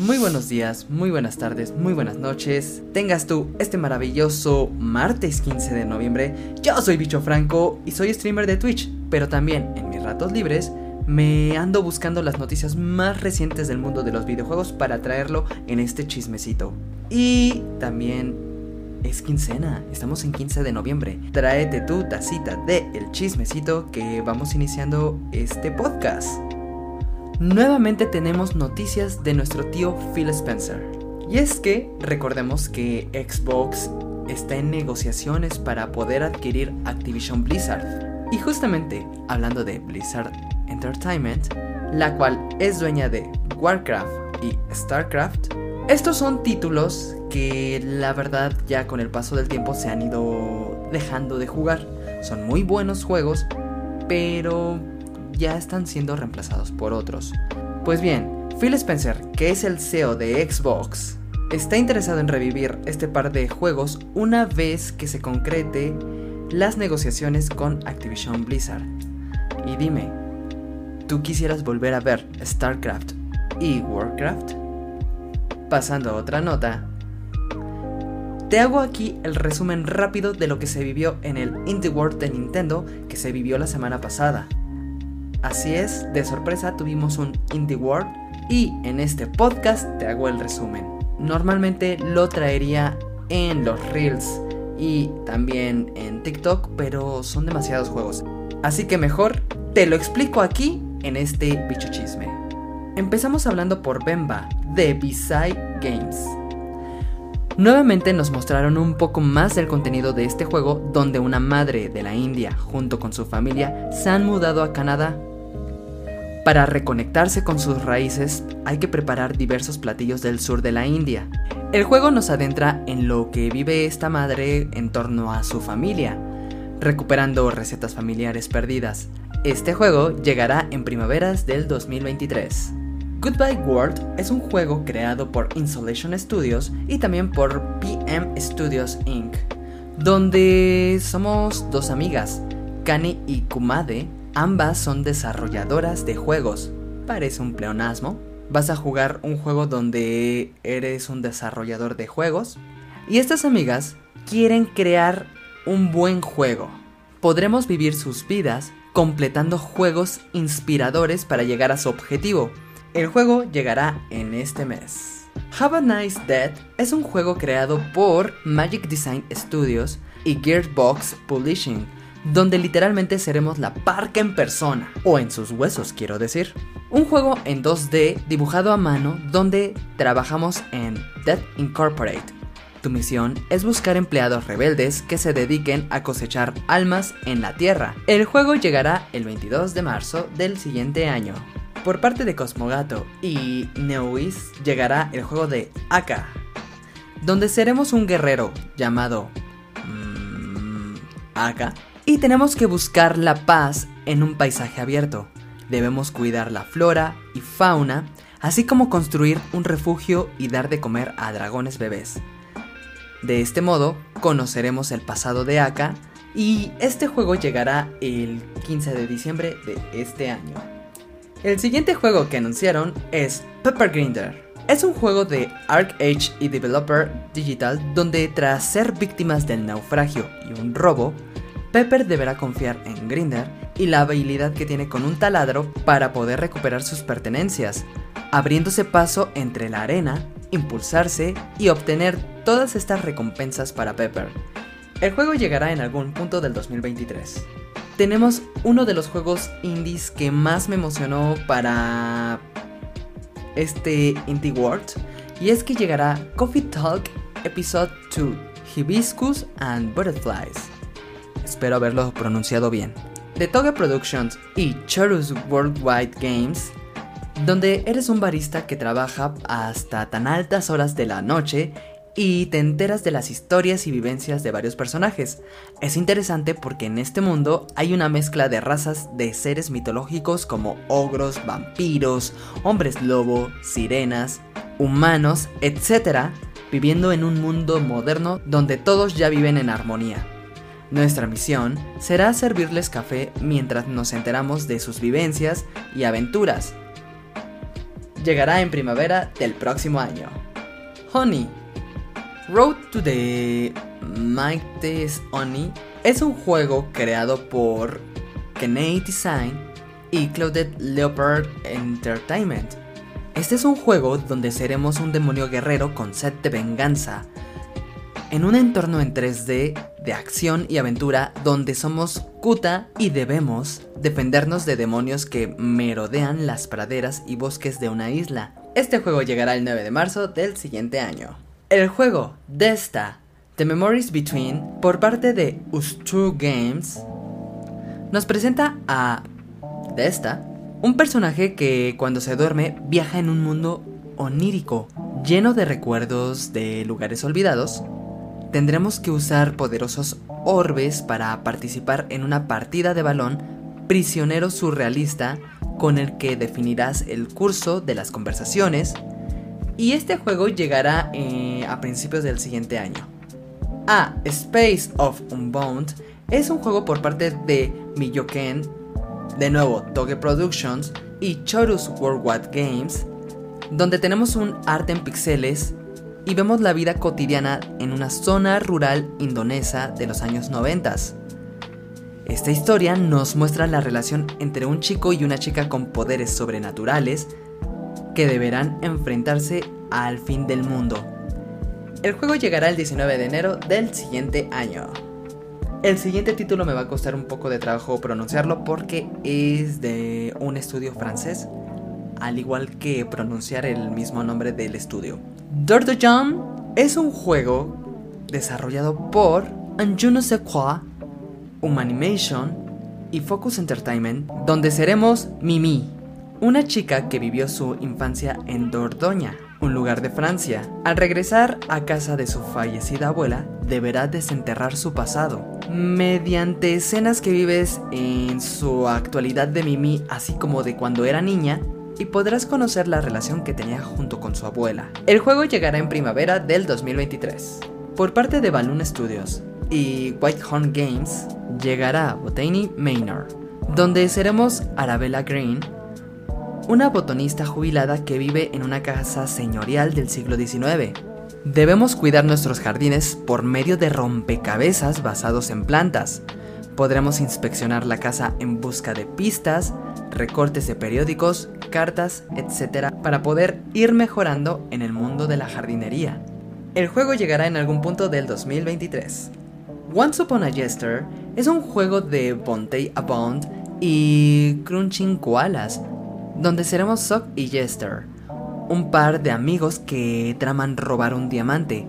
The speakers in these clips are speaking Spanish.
Muy buenos días, muy buenas tardes, muy buenas noches. Tengas tú este maravilloso martes 15 de noviembre. Yo soy Bicho Franco y soy streamer de Twitch, pero también en mis ratos libres me ando buscando las noticias más recientes del mundo de los videojuegos para traerlo en este chismecito. Y también es quincena, estamos en 15 de noviembre. Tráete tu tacita de el chismecito que vamos iniciando este podcast. Nuevamente tenemos noticias de nuestro tío Phil Spencer. Y es que recordemos que Xbox está en negociaciones para poder adquirir Activision Blizzard. Y justamente hablando de Blizzard Entertainment, la cual es dueña de Warcraft y Starcraft, estos son títulos que la verdad ya con el paso del tiempo se han ido dejando de jugar. Son muy buenos juegos, pero ya están siendo reemplazados por otros. Pues bien, Phil Spencer, que es el CEO de Xbox, está interesado en revivir este par de juegos una vez que se concrete las negociaciones con Activision Blizzard. Y dime, ¿tú quisieras volver a ver StarCraft y Warcraft? Pasando a otra nota, te hago aquí el resumen rápido de lo que se vivió en el Indie World de Nintendo que se vivió la semana pasada. Así es, de sorpresa tuvimos un Indie World y en este podcast te hago el resumen. Normalmente lo traería en los Reels y también en TikTok, pero son demasiados juegos. Así que mejor te lo explico aquí en este bicho chisme. Empezamos hablando por Bemba de Beside Games. Nuevamente nos mostraron un poco más del contenido de este juego donde una madre de la India junto con su familia se han mudado a Canadá. Para reconectarse con sus raíces hay que preparar diversos platillos del sur de la India. El juego nos adentra en lo que vive esta madre en torno a su familia, recuperando recetas familiares perdidas. Este juego llegará en primaveras del 2023. Goodbye World es un juego creado por Insolation Studios y también por PM Studios Inc., donde somos dos amigas, Kani y Kumade, ambas son desarrolladoras de juegos. Parece un pleonasmo. Vas a jugar un juego donde eres un desarrollador de juegos y estas amigas quieren crear un buen juego. Podremos vivir sus vidas completando juegos inspiradores para llegar a su objetivo el juego llegará en este mes. Have a Nice Dead es un juego creado por Magic Design Studios y Gearbox Publishing, donde literalmente seremos la parca en persona, o en sus huesos quiero decir. Un juego en 2D dibujado a mano donde trabajamos en Dead Incorporate. Tu misión es buscar empleados rebeldes que se dediquen a cosechar almas en la Tierra. El juego llegará el 22 de marzo del siguiente año. Por parte de Cosmogato y Neois llegará el juego de Aka, donde seremos un guerrero llamado mmm, Aka y tenemos que buscar la paz en un paisaje abierto. Debemos cuidar la flora y fauna, así como construir un refugio y dar de comer a dragones bebés. De este modo, conoceremos el pasado de Aka y este juego llegará el 15 de diciembre de este año. El siguiente juego que anunciaron es Pepper Grinder. Es un juego de Arc Age y Developer Digital donde tras ser víctimas del naufragio y un robo, Pepper deberá confiar en Grinder y la habilidad que tiene con un taladro para poder recuperar sus pertenencias, abriéndose paso entre la arena, impulsarse y obtener todas estas recompensas para Pepper. El juego llegará en algún punto del 2023 tenemos uno de los juegos indies que más me emocionó para este Indie World. Y es que llegará Coffee Talk Episode 2, Hibiscus and Butterflies. Espero haberlo pronunciado bien. De Toga Productions y Chorus Worldwide Games, donde eres un barista que trabaja hasta tan altas horas de la noche y te enteras de las historias y vivencias de varios personajes. Es interesante porque en este mundo hay una mezcla de razas de seres mitológicos como ogros, vampiros, hombres lobo, sirenas, humanos, etc., viviendo en un mundo moderno donde todos ya viven en armonía. Nuestra misión será servirles café mientras nos enteramos de sus vivencias y aventuras. llegará en primavera del próximo año. Honey. Road to the Mightiest Honey es un juego creado por Kenei Design y Clouded Leopard Entertainment. Este es un juego donde seremos un demonio guerrero con set de venganza, en un entorno en 3D de acción y aventura donde somos Kuta y debemos defendernos de demonios que merodean las praderas y bosques de una isla. Este juego llegará el 9 de marzo del siguiente año. El juego Desta, The Memories Between, por parte de Ustu Games, nos presenta a Desta, un personaje que cuando se duerme viaja en un mundo onírico, lleno de recuerdos de lugares olvidados tendremos que usar poderosos orbes para participar en una partida de balón prisionero surrealista con el que definirás el curso de las conversaciones y este juego llegará eh, a principios del siguiente año. A Space of Unbound es un juego por parte de Miyoken, de nuevo Toge Productions y Chorus Worldwide Games, donde tenemos un arte en pixeles y vemos la vida cotidiana en una zona rural indonesa de los años 90. Esta historia nos muestra la relación entre un chico y una chica con poderes sobrenaturales que deberán enfrentarse al fin del mundo. El juego llegará el 19 de enero del siguiente año. El siguiente título me va a costar un poco de trabajo pronunciarlo porque es de un estudio francés, al igual que pronunciar el mismo nombre del estudio. Dirty Jam es un juego desarrollado por Anjuno Sequa, Humanimation y Focus Entertainment, donde seremos Mimi, una chica que vivió su infancia en Dordoña, un lugar de Francia. Al regresar a casa de su fallecida abuela, deberá desenterrar su pasado. Mediante escenas que vives en su actualidad de Mimi, así como de cuando era niña, y podrás conocer la relación que tenía junto con su abuela. El juego llegará en primavera del 2023. Por parte de Balloon Studios y Whitehorn Games, llegará Botany Manor, donde seremos Arabella Green, una botonista jubilada que vive en una casa señorial del siglo XIX. Debemos cuidar nuestros jardines por medio de rompecabezas basados en plantas. Podremos inspeccionar la casa en busca de pistas, recortes de periódicos cartas, etc., para poder ir mejorando en el mundo de la jardinería. El juego llegará en algún punto del 2023. Once Upon a Jester es un juego de Bontey Abound y Crunching Koalas, donde seremos Sock y Jester, un par de amigos que traman robar un diamante.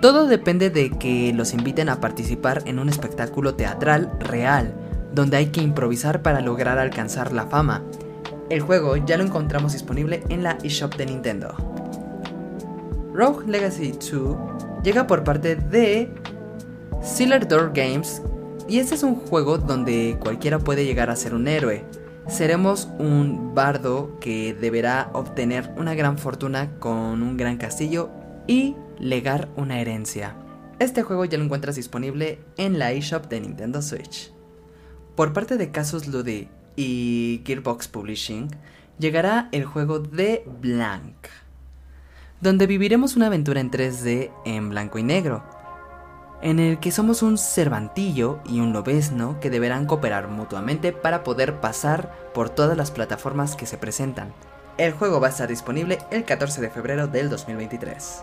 Todo depende de que los inviten a participar en un espectáculo teatral real, donde hay que improvisar para lograr alcanzar la fama. El juego ya lo encontramos disponible en la eShop de Nintendo. Rogue Legacy 2 llega por parte de Sealer Door Games y este es un juego donde cualquiera puede llegar a ser un héroe. Seremos un bardo que deberá obtener una gran fortuna con un gran castillo y legar una herencia. Este juego ya lo encuentras disponible en la eShop de Nintendo Switch. Por parte de Casus Ludi y Gearbox Publishing, llegará el juego de Blank, donde viviremos una aventura en 3D en blanco y negro, en el que somos un cervantillo y un lobesno que deberán cooperar mutuamente para poder pasar por todas las plataformas que se presentan. El juego va a estar disponible el 14 de febrero del 2023.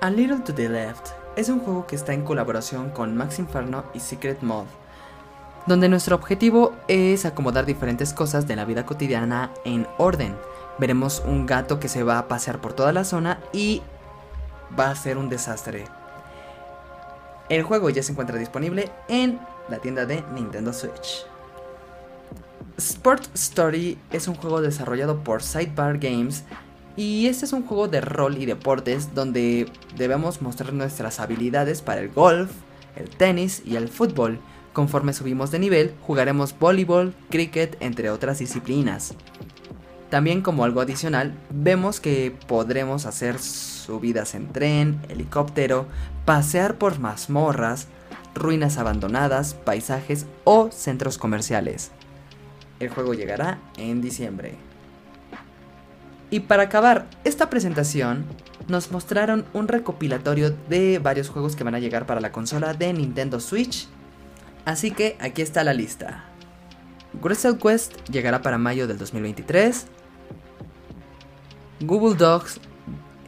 A Little to the Left es un juego que está en colaboración con Max Inferno y Secret Mod, donde nuestro objetivo es acomodar diferentes cosas de la vida cotidiana en orden. Veremos un gato que se va a pasear por toda la zona y va a ser un desastre. El juego ya se encuentra disponible en la tienda de Nintendo Switch. Sport Story es un juego desarrollado por Sidebar Games y este es un juego de rol y deportes donde debemos mostrar nuestras habilidades para el golf, el tenis y el fútbol Conforme subimos de nivel, jugaremos voleibol, cricket, entre otras disciplinas. También como algo adicional, vemos que podremos hacer subidas en tren, helicóptero, pasear por mazmorras, ruinas abandonadas, paisajes o centros comerciales. El juego llegará en diciembre. Y para acabar esta presentación, nos mostraron un recopilatorio de varios juegos que van a llegar para la consola de Nintendo Switch. Así que aquí está la lista. Wrestle Quest llegará para mayo del 2023. Google Dogs,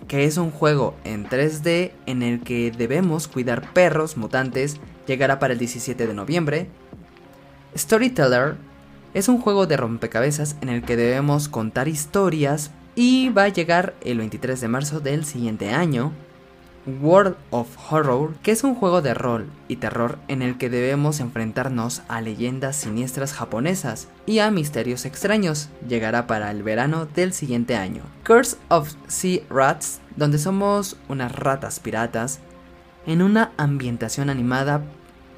que es un juego en 3D en el que debemos cuidar perros mutantes, llegará para el 17 de noviembre. Storyteller es un juego de rompecabezas en el que debemos contar historias y va a llegar el 23 de marzo del siguiente año. World of Horror, que es un juego de rol y terror en el que debemos enfrentarnos a leyendas siniestras japonesas y a misterios extraños, llegará para el verano del siguiente año. Curse of Sea Rats, donde somos unas ratas piratas, en una ambientación animada,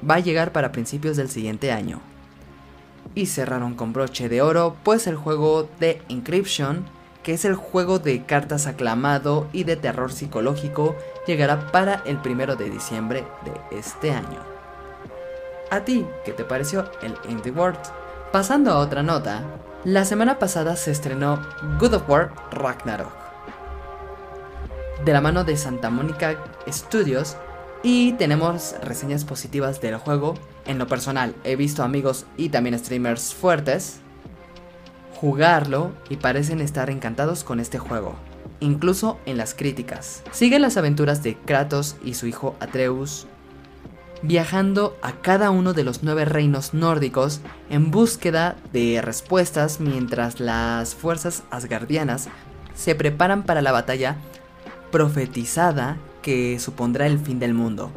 va a llegar para principios del siguiente año. Y cerraron con broche de oro, pues el juego de Encryption, que es el juego de cartas aclamado y de terror psicológico, llegará para el primero de diciembre de este año. ¿A ti qué te pareció el Indie World? Pasando a otra nota, la semana pasada se estrenó Good of War Ragnarok. De la mano de Santa Mónica Studios y tenemos reseñas positivas del juego. En lo personal he visto amigos y también streamers fuertes jugarlo y parecen estar encantados con este juego, incluso en las críticas. Siguen las aventuras de Kratos y su hijo Atreus, viajando a cada uno de los nueve reinos nórdicos en búsqueda de respuestas mientras las fuerzas asgardianas se preparan para la batalla profetizada que supondrá el fin del mundo.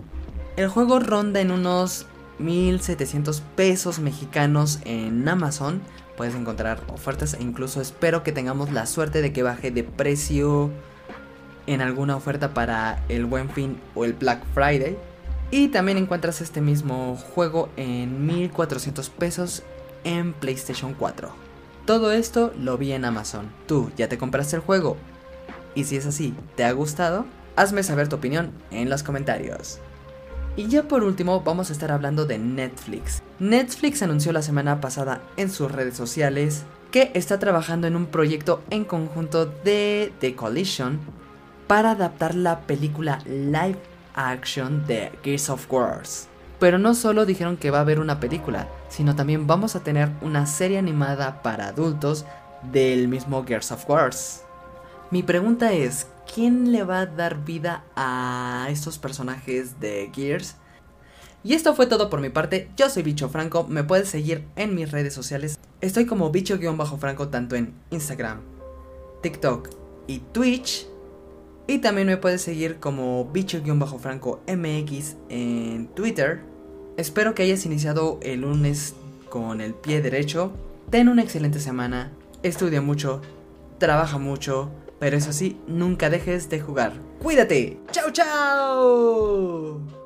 El juego ronda en unos 1700 pesos mexicanos en Amazon puedes encontrar ofertas e incluso espero que tengamos la suerte de que baje de precio en alguna oferta para el Buen Fin o el Black Friday. Y también encuentras este mismo juego en 1400 pesos en PlayStation 4. Todo esto lo vi en Amazon. ¿Tú ya te compraste el juego? Y si es así, ¿te ha gustado? Hazme saber tu opinión en los comentarios. Y ya por último vamos a estar hablando de Netflix. Netflix anunció la semana pasada en sus redes sociales que está trabajando en un proyecto en conjunto de The Collision para adaptar la película live action de Gears of Wars. Pero no solo dijeron que va a haber una película, sino también vamos a tener una serie animada para adultos del mismo Gears of Wars. Mi pregunta es, quién le va a dar vida a estos personajes de Gears. Y esto fue todo por mi parte, yo soy Bicho Franco, me puedes seguir en mis redes sociales. Estoy como bicho-franco tanto en Instagram, TikTok y Twitch. Y también me puedes seguir como bicho-franco MX en Twitter. Espero que hayas iniciado el lunes con el pie derecho. Ten una excelente semana, estudia mucho, trabaja mucho pero eso sí, nunca dejes de jugar. ¡Cuídate! ¡Chao, chao!